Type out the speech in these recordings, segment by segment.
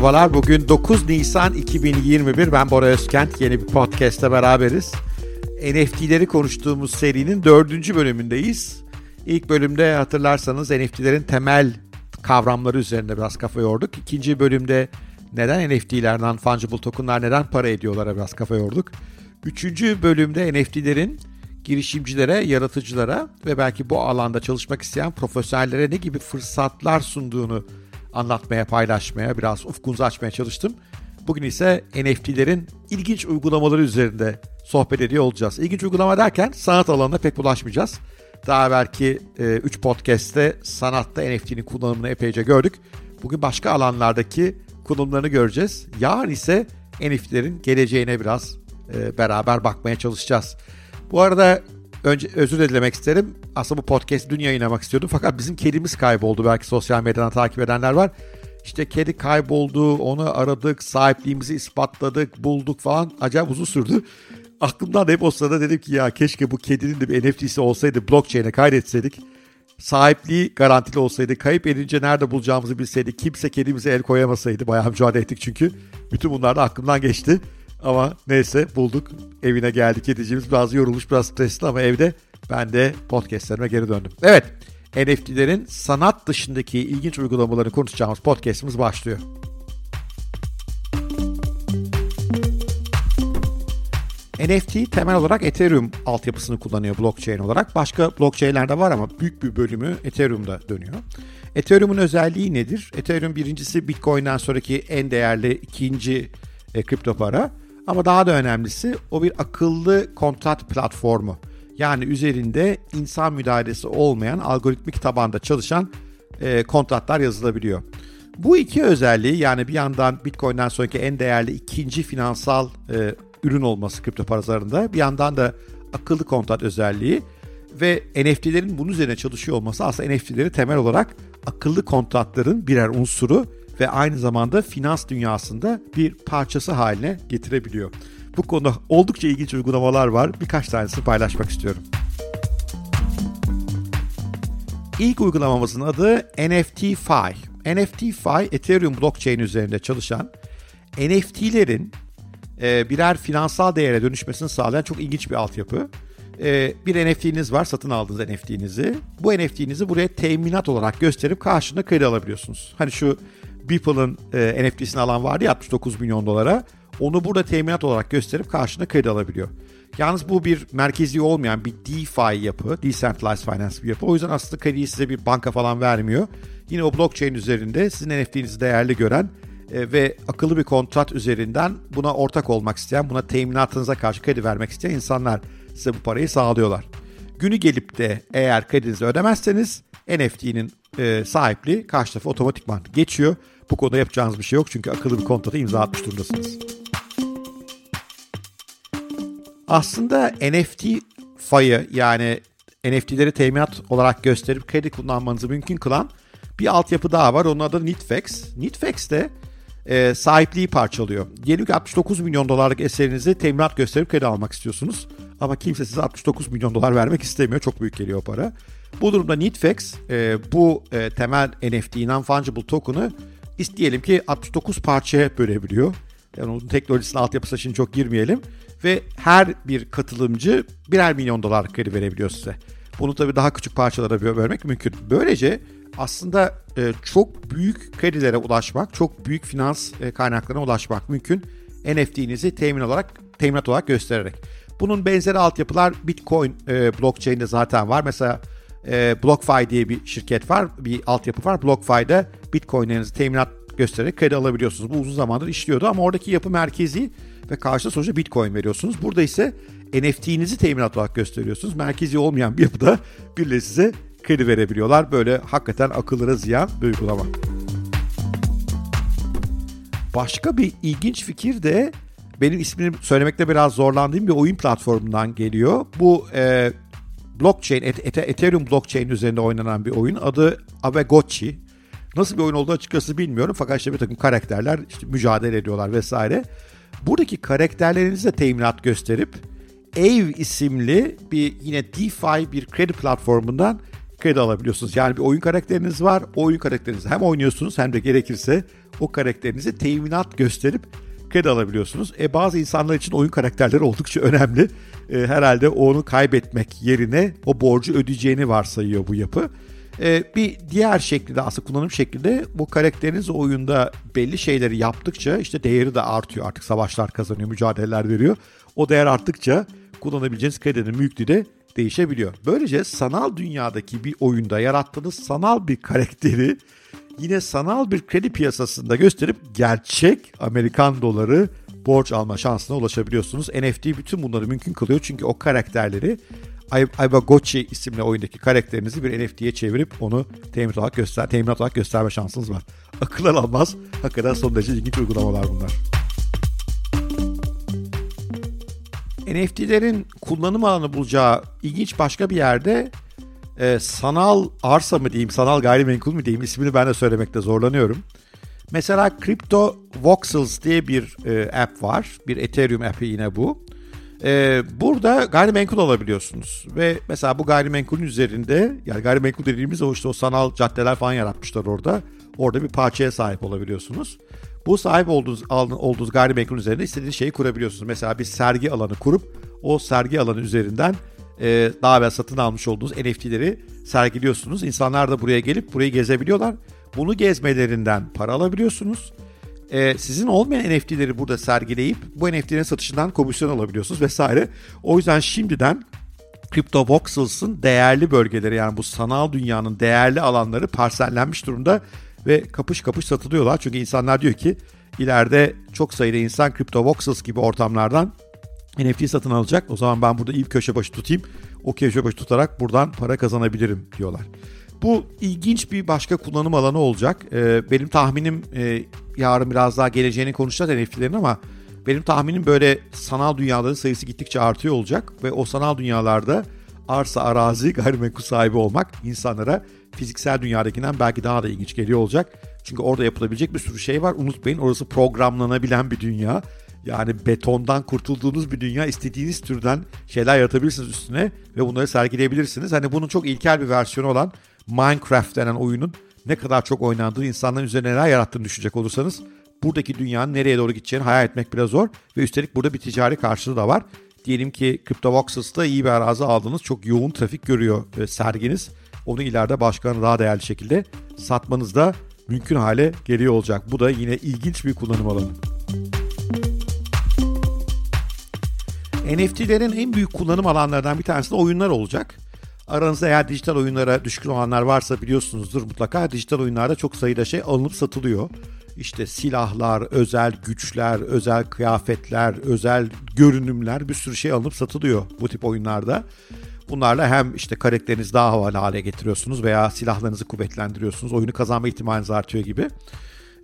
Merhabalar. Bugün 9 Nisan 2021. Ben Bora Özkent. Yeni bir podcast'te beraberiz. NFT'leri konuştuğumuz serinin dördüncü bölümündeyiz. İlk bölümde hatırlarsanız NFT'lerin temel kavramları üzerinde biraz kafa yorduk. İkinci bölümde neden NFT'lerden, fungible tokenlar neden para ediyorlara biraz kafa yorduk. Üçüncü bölümde NFT'lerin girişimcilere, yaratıcılara ve belki bu alanda çalışmak isteyen profesyonellere ne gibi fırsatlar sunduğunu anlatmaya, paylaşmaya, biraz ufkunuzu açmaya çalıştım. Bugün ise NFT'lerin ilginç uygulamaları üzerinde sohbet ediyor olacağız. İlginç uygulama derken sanat alanına pek bulaşmayacağız. Daha belki 3 e, podcast'te sanatta NFT'nin kullanımını epeyce gördük. Bugün başka alanlardaki kullanımlarını göreceğiz. Yarın ise NFT'lerin geleceğine biraz e, beraber bakmaya çalışacağız. Bu arada önce özür dilemek isterim. Aslında bu podcast dün yayınlamak istiyordum. Fakat bizim kedimiz kayboldu. Belki sosyal medyadan takip edenler var. İşte kedi kayboldu, onu aradık, sahipliğimizi ispatladık, bulduk falan. Acayip uzun sürdü. Aklımdan hep o sırada dedim ki ya keşke bu kedinin de bir NFT'si olsaydı blockchain'e kaydetseydik. Sahipliği garantili olsaydı, kayıp edince nerede bulacağımızı bilseydik, kimse kedimize el koyamasaydı. Bayağı mücadele ettik çünkü. Bütün bunlar da aklımdan geçti. Ama neyse bulduk. Evine geldik. Kediciğimiz biraz yorulmuş, biraz stresli ama evde ben de podcastlerime geri döndüm. Evet, NFT'lerin sanat dışındaki ilginç uygulamaları konuşacağımız podcastimiz başlıyor. NFT temel olarak Ethereum altyapısını kullanıyor blockchain olarak. Başka blockchain'lerde var ama büyük bir bölümü Ethereum'da dönüyor. Ethereum'un özelliği nedir? Ethereum birincisi Bitcoin'den sonraki en değerli ikinci e, kripto para. Ama daha da önemlisi o bir akıllı kontrat platformu. Yani üzerinde insan müdahalesi olmayan algoritmik tabanda çalışan e, kontratlar yazılabiliyor. Bu iki özelliği yani bir yandan Bitcoin'den sonraki en değerli ikinci finansal e, ürün olması kripto pazarında bir yandan da akıllı kontrat özelliği ve NFT'lerin bunun üzerine çalışıyor olması aslında NFT'leri temel olarak akıllı kontratların birer unsuru ve aynı zamanda finans dünyasında bir parçası haline getirebiliyor. Bu konuda oldukça ilginç uygulamalar var. Birkaç tanesini paylaşmak istiyorum. İlk uygulamamızın adı NFTFi. NFTFi Ethereum blockchain üzerinde çalışan NFT'lerin e, birer finansal değere dönüşmesini sağlayan çok ilginç bir altyapı. E, bir NFT'niz var, satın aldığınız NFT'nizi. Bu NFT'nizi buraya teminat olarak gösterip karşılığında kredi alabiliyorsunuz. Hani şu Beeple'ın e, NFT'sini alan vardı ya 69 milyon dolara. Onu burada teminat olarak gösterip karşına kredi alabiliyor. Yalnız bu bir merkezi olmayan bir DeFi yapı, Decentralized Finance bir yapı. O yüzden aslında krediyi size bir banka falan vermiyor. Yine o blockchain üzerinde sizin NFT'nizi değerli gören e, ve akıllı bir kontrat üzerinden buna ortak olmak isteyen, buna teminatınıza karşı kredi vermek isteyen insanlar size bu parayı sağlıyorlar. Günü gelip de eğer kredinizi ödemezseniz NFT'nin e, sahipliği karşı tarafa otomatikman geçiyor. Bu konuda yapacağınız bir şey yok çünkü akıllı bir kontrata imza atmış durumdasınız. Aslında NFT fayı yani NFT'leri teminat olarak gösterip kredi kullanmanızı mümkün kılan bir altyapı daha var. Onun adı Nitfex. Nitfex de e, sahipliği parçalıyor. Diyelim ki 69 milyon dolarlık eserinizi teminat gösterip kredi almak istiyorsunuz. Ama kimse size 69 milyon dolar vermek istemiyor. Çok büyük geliyor para. Bu durumda Nitfex e, bu e, temel NFT non-fungible token'ı isteyelim ki 69 parçaya bölebiliyor. Yani onun teknolojisine altyapısı için çok girmeyelim. Ve her bir katılımcı birer milyon dolar kredi verebiliyor size. Bunu tabii daha küçük parçalara bölmek mümkün. Böylece aslında e, çok büyük kredilere ulaşmak, çok büyük finans e, kaynaklarına ulaşmak mümkün. NFT'nizi temin olarak teminat olarak göstererek. Bunun benzeri altyapılar Bitcoin e, blockchain'de zaten var. Mesela e, BlockFi diye bir şirket var, bir altyapı var. BlockFi'de Bitcoin'lerinizi teminat göstererek kredi alabiliyorsunuz. Bu uzun zamandır işliyordu ama oradaki yapı merkezi ve karşıda sonuçta Bitcoin veriyorsunuz. Burada ise NFT'nizi teminat olarak gösteriyorsunuz. Merkezi olmayan bir yapıda birileri size kredi verebiliyorlar. Böyle hakikaten akıllara ziyan bir uygulama. Başka bir ilginç fikir de benim ismini söylemekte biraz zorlandığım bir oyun platformundan geliyor. Bu e, blockchain, Ethereum blockchain üzerinde oynanan bir oyun. Adı Avegotchi. Nasıl bir oyun olduğu açıkçası bilmiyorum fakat işte bir takım karakterler işte mücadele ediyorlar vesaire. Buradaki karakterlerinize teminat gösterip Ev isimli bir yine DeFi bir kredi platformundan kredi alabiliyorsunuz. Yani bir oyun karakteriniz var. O oyun karakterinizi hem oynuyorsunuz hem de gerekirse o karakterinizi teminat gösterip kredi alabiliyorsunuz. E bazı insanlar için oyun karakterleri oldukça önemli. E, herhalde onu kaybetmek yerine o borcu ödeyeceğini varsayıyor bu yapı. E, bir diğer şekilde aslında kullanım şeklinde bu karakteriniz oyunda belli şeyleri yaptıkça işte değeri de artıyor. Artık savaşlar kazanıyor, mücadeleler veriyor. O değer arttıkça kullanabileceğiniz kredinin büyüklüğü de değişebiliyor. Böylece sanal dünyadaki bir oyunda yarattığınız sanal bir karakteri yine sanal bir kredi piyasasında gösterip gerçek Amerikan doları borç alma şansına ulaşabiliyorsunuz. NFT bütün bunları mümkün kılıyor çünkü o karakterleri Ibagochi isimli oyundaki karakterinizi bir NFT'ye çevirip onu teminat olarak, göster teminat olarak gösterme şansınız var. Akıl almaz. Hakikaten son derece ilginç uygulamalar bunlar. NFT'lerin kullanım alanı bulacağı ilginç başka bir yerde e, sanal arsa mı diyeyim, sanal gayrimenkul mü diyeyim ismini ben de söylemekte zorlanıyorum. Mesela Crypto Voxels diye bir e, app var. Bir Ethereum app'i yine bu. E, burada gayrimenkul alabiliyorsunuz. Ve mesela bu gayrimenkulün üzerinde yani gayrimenkul dediğimiz o işte o sanal caddeler falan yaratmışlar orada. Orada bir parçaya sahip olabiliyorsunuz. Bu sahip olduğunuz, olduğunuz gayrimenkul üzerinde istediğiniz şeyi kurabiliyorsunuz. Mesela bir sergi alanı kurup o sergi alanı üzerinden e, daha evvel satın almış olduğunuz NFT'leri sergiliyorsunuz. İnsanlar da buraya gelip burayı gezebiliyorlar. Bunu gezmelerinden para alabiliyorsunuz. E, sizin olmayan NFT'leri burada sergileyip bu NFT'lerin satışından komisyon alabiliyorsunuz vesaire. O yüzden şimdiden Crypto Voxels'ın değerli bölgeleri yani bu sanal dünyanın değerli alanları parsellenmiş durumda ve kapış kapış satılıyorlar. Çünkü insanlar diyor ki ileride çok sayıda insan Crypto Voxels gibi ortamlardan NFT satın alacak. O zaman ben burada ilk köşe başı tutayım. O köşe başı tutarak buradan para kazanabilirim diyorlar. Bu ilginç bir başka kullanım alanı olacak. Ee, benim tahminim e, yarın biraz daha geleceğini konuşacağız NFT'lerin ama benim tahminim böyle sanal dünyaların sayısı gittikçe artıyor olacak ve o sanal dünyalarda arsa, arazi, gayrimenkul sahibi olmak insanlara fiziksel dünyadakinden belki daha da ilginç geliyor olacak. Çünkü orada yapılabilecek bir sürü şey var. Unutmayın orası programlanabilen bir dünya. Yani betondan kurtulduğunuz bir dünya istediğiniz türden şeyler yaratabilirsiniz üstüne ve bunları sergileyebilirsiniz. Hani bunun çok ilkel bir versiyonu olan Minecraft denen oyunun ne kadar çok oynandığı insanların üzerine neler yarattığını düşünecek olursanız buradaki dünyanın nereye doğru gideceğini hayal etmek biraz zor ve üstelik burada bir ticari karşılığı da var. Diyelim ki CryptoVoxels'ta iyi bir arazi aldınız, çok yoğun trafik görüyor e, serginiz. Onu ileride başkanı daha değerli şekilde satmanız da mümkün hale geliyor olacak. Bu da yine ilginç bir kullanım alanı. NFT'lerin en büyük kullanım alanlarından bir tanesi de oyunlar olacak. Aranızda eğer dijital oyunlara düşkün olanlar varsa biliyorsunuzdur mutlaka dijital oyunlarda çok sayıda şey alınıp satılıyor. İşte silahlar, özel güçler, özel kıyafetler, özel görünümler bir sürü şey alınıp satılıyor bu tip oyunlarda. Bunlarla hem işte karakterinizi daha havalı hale getiriyorsunuz veya silahlarınızı kuvvetlendiriyorsunuz. Oyunu kazanma ihtimaliniz artıyor gibi.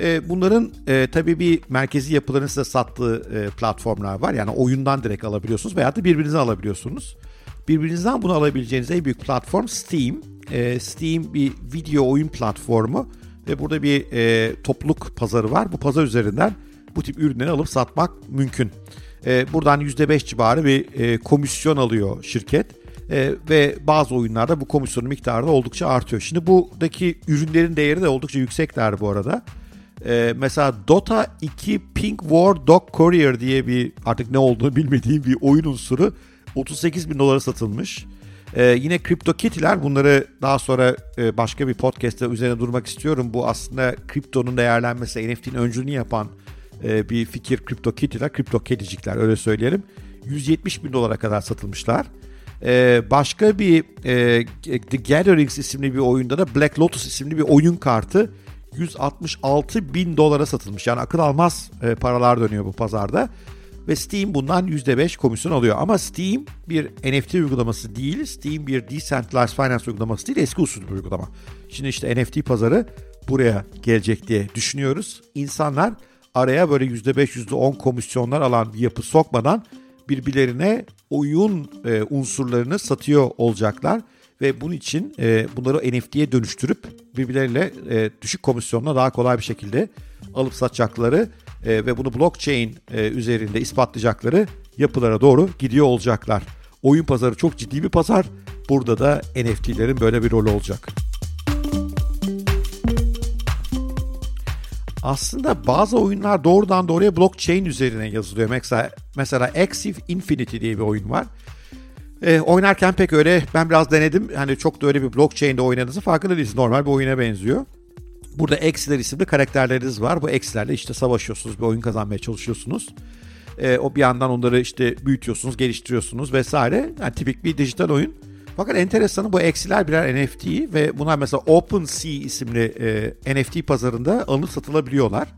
E, bunların e, tabii bir merkezi yapıların size sattığı e, platformlar var. Yani oyundan direkt alabiliyorsunuz veya da birbirinizden alabiliyorsunuz. Birbirinizden bunu alabileceğiniz en büyük platform Steam. E, Steam bir video oyun platformu ve burada bir e, topluluk pazarı var. Bu pazar üzerinden bu tip ürünleri alıp satmak mümkün. E, buradan %5 civarı bir e, komisyon alıyor şirket. E, ve bazı oyunlarda bu komisyonun miktarı da oldukça artıyor. Şimdi buradaki ürünlerin değeri de oldukça yüksekler bu arada. E, mesela Dota 2 Pink War Dog Courier diye bir artık ne olduğunu bilmediğim bir oyun unsuru 38 bin dolara satılmış. Ee, yine CryptoKitty'ler bunları daha sonra e, başka bir podcast'te üzerine durmak istiyorum. Bu aslında kriptonun değerlenmesi, NFT'nin öncülüğünü yapan e, bir fikir CryptoKitty'ler, CryptoKitty'cikler öyle söyleyelim. 170 bin dolara kadar satılmışlar. Ee, başka bir e, The Gatherings isimli bir oyunda da Black Lotus isimli bir oyun kartı 166 bin dolara satılmış. Yani akıl almaz e, paralar dönüyor bu pazarda. Ve Steam bundan %5 komisyon alıyor. Ama Steam bir NFT uygulaması değil. Steam bir Decentralized Finance uygulaması değil. Eski usul bir uygulama. Şimdi işte NFT pazarı buraya gelecek diye düşünüyoruz. İnsanlar araya böyle %5, %10 komisyonlar alan bir yapı sokmadan birbirlerine oyun e, unsurlarını satıyor olacaklar ve bunun için e, bunları NFT'ye dönüştürüp birbirleriyle e, düşük komisyonla daha kolay bir şekilde alıp satacakları e, ve bunu blockchain e, üzerinde ispatlayacakları yapılara doğru gidiyor olacaklar. Oyun pazarı çok ciddi bir pazar. Burada da NFT'lerin böyle bir rolü olacak. Aslında bazı oyunlar doğrudan doğruya blockchain üzerine yazılıyor. Mesela, mesela Axie Infinity diye bir oyun var. E, oynarken pek öyle ben biraz denedim. Hani çok da öyle bir blockchain'de oynadığınızı farkında değilsiniz. Normal bir oyuna benziyor. Burada Exiler isimli karakterleriniz var. Bu Exilerle işte savaşıyorsunuz, bir oyun kazanmaya çalışıyorsunuz. E, o bir yandan onları işte büyütüyorsunuz, geliştiriyorsunuz vesaire. Yani tipik bir dijital oyun. Fakat enteresanı bu eksiler birer NFT ve bunlar mesela OpenSea isimli e, NFT pazarında alınıp satılabiliyorlar.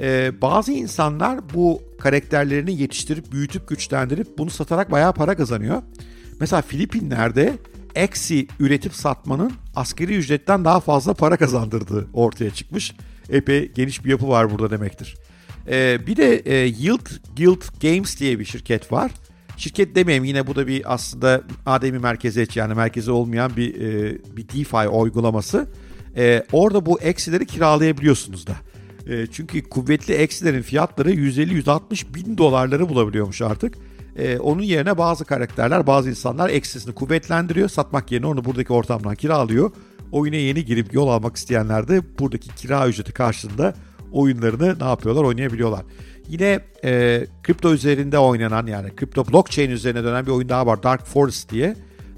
E, bazı insanlar bu karakterlerini yetiştirip, büyütüp, güçlendirip bunu satarak bayağı para kazanıyor. Mesela Filipinler'de eksi üretip satmanın askeri ücretten daha fazla para kazandırdığı ortaya çıkmış. Epey geniş bir yapı var burada demektir. E, bir de e, Yield Guild Games diye bir şirket var. Şirket demeyeyim yine bu da bir aslında ademi merkezi yani merkezi olmayan bir e, bir DeFi uygulaması. E, orada bu eksileri kiralayabiliyorsunuz da. E, çünkü kuvvetli eksilerin fiyatları 150-160 bin dolarları bulabiliyormuş artık. E, onun yerine bazı karakterler, bazı insanlar eksisini kuvvetlendiriyor. Satmak yerine onu buradaki ortamdan kiralıyor. Oyuna yeni girip yol almak isteyenler de buradaki kira ücreti karşılığında oyunlarını ne yapıyorlar oynayabiliyorlar. Yine e, kripto üzerinde oynanan yani kripto blockchain üzerine dönen bir oyun daha var Dark Forest diye.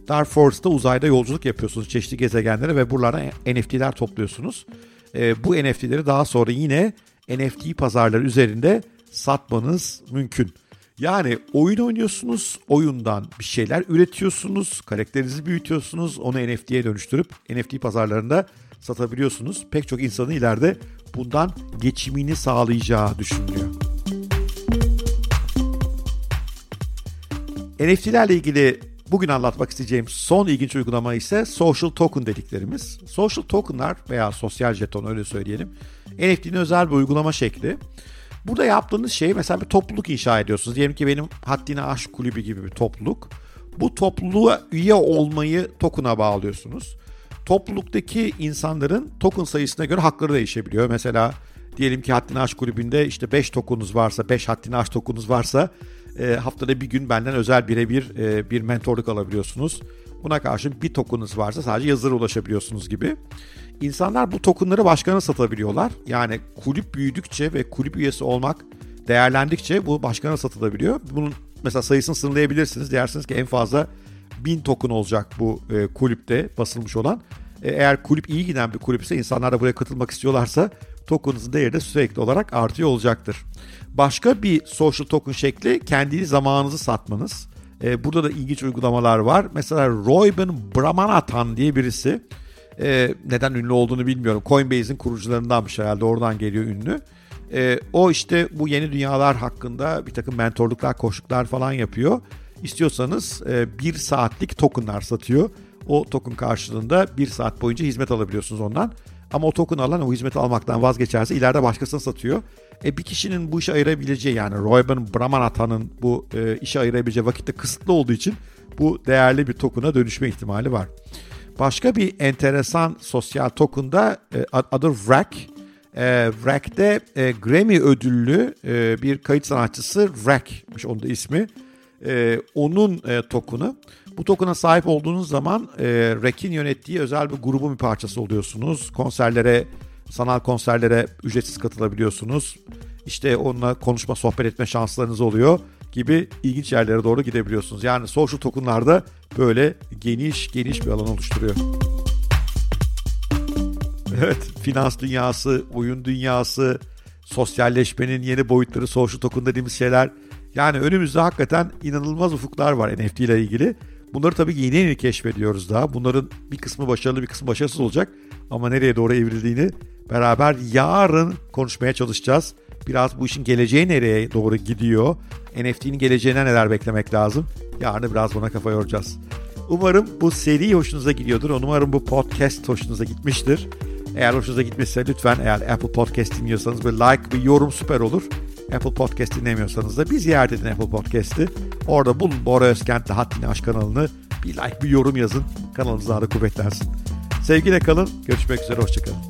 Dark Forest'ta uzayda yolculuk yapıyorsunuz çeşitli gezegenlere ve buralardan NFT'ler topluyorsunuz. E, bu NFT'leri daha sonra yine NFT pazarları üzerinde satmanız mümkün. Yani oyun oynuyorsunuz, oyundan bir şeyler üretiyorsunuz, karakterinizi büyütüyorsunuz, onu NFT'ye dönüştürüp NFT pazarlarında satabiliyorsunuz. Pek çok insanın ileride bundan geçimini sağlayacağı düşünülüyor. NFT'lerle ilgili bugün anlatmak isteyeceğim son ilginç uygulama ise social token dediklerimiz. Social tokenlar veya sosyal jeton öyle söyleyelim. NFT'nin özel bir uygulama şekli. Burada yaptığınız şey mesela bir topluluk inşa ediyorsunuz. Diyelim ki benim Haddine Aşk Kulübü gibi bir topluluk. Bu topluluğa üye olmayı token'a bağlıyorsunuz. Topluluktaki insanların token sayısına göre hakları değişebiliyor. Mesela diyelim ki Haddine Aşk Kulübü'nde işte 5 token'unuz varsa, 5 Haddine Aşk token'unuz varsa e, haftada bir gün benden özel birebir e, bir mentorluk alabiliyorsunuz. Buna karşın bir token'ınız varsa sadece yazılara ulaşabiliyorsunuz gibi. İnsanlar bu tokenları başkana satabiliyorlar. Yani kulüp büyüdükçe ve kulüp üyesi olmak değerlendikçe bu başkana satılabiliyor. Bunun mesela sayısını sınırlayabilirsiniz. Dersiniz ki en fazla 1000 token olacak bu e, kulüpte basılmış olan. E, eğer kulüp iyi giden bir kulüpse insanlar da buraya katılmak istiyorlarsa token'ınızın değeri de sürekli olarak artıyor olacaktır. Başka bir social token şekli kendi zamanınızı satmanız. E, burada da ilginç uygulamalar var. Mesela Royben Brahmanathan diye birisi. E, neden ünlü olduğunu bilmiyorum. Coinbase'in kurucularındanmış herhalde oradan geliyor ünlü. E, o işte bu yeni dünyalar hakkında bir takım mentorluklar, koşuklar falan yapıyor. İstiyorsanız e, bir saatlik tokenlar satıyor. O token karşılığında bir saat boyunca hizmet alabiliyorsunuz ondan. Ama o token alan o hizmeti almaktan vazgeçerse ileride başkasına satıyor. E bir kişinin bu işe ayırabileceği yani Royben Brahmanathan'ın bu e, işe ayırabileceği vakitte kısıtlı olduğu için bu değerli bir token'a dönüşme ihtimali var. Başka bir enteresan sosyal token da e, adı Wrack. E, Wrack'te e, Grammy ödüllü e, bir kayıt sanatçısı Wrack'mış onun da ismi. Onun e, token'ı. Bu token'a sahip olduğunuz zaman e, Rack'in yönettiği özel bir grubun bir parçası oluyorsunuz. Konserlere, sanal konserlere ücretsiz katılabiliyorsunuz. İşte onunla konuşma, sohbet etme şanslarınız oluyor gibi ilginç yerlere doğru gidebiliyorsunuz. Yani social token'larda böyle geniş geniş bir alan oluşturuyor. Evet, finans dünyası, oyun dünyası, sosyalleşmenin yeni boyutları, social token dediğimiz şeyler. Yani önümüzde hakikaten inanılmaz ufuklar var NFT ile ilgili. Bunları tabii yeni yeni keşfediyoruz daha. Bunların bir kısmı başarılı bir kısmı başarısız olacak. Ama nereye doğru evrildiğini beraber yarın konuşmaya çalışacağız. Biraz bu işin geleceği nereye doğru gidiyor? NFT'nin geleceğine neler beklemek lazım? Yarın biraz buna kafa yoracağız. Umarım bu seri hoşunuza gidiyordur. Umarım bu podcast hoşunuza gitmiştir. Eğer hoşunuza gitmişse lütfen eğer Apple Podcast dinliyorsanız bir like, bir yorum süper olur. Apple Podcast dinlemiyorsanız da bir ziyaret edin Apple Podcast'i. Orada bulun Bora Özkent'le Haddini Aşk kanalını. Bir like, bir yorum yazın. Kanalınız daha da kuvvetlensin. Sevgiyle kalın. Görüşmek üzere. Hoşçakalın.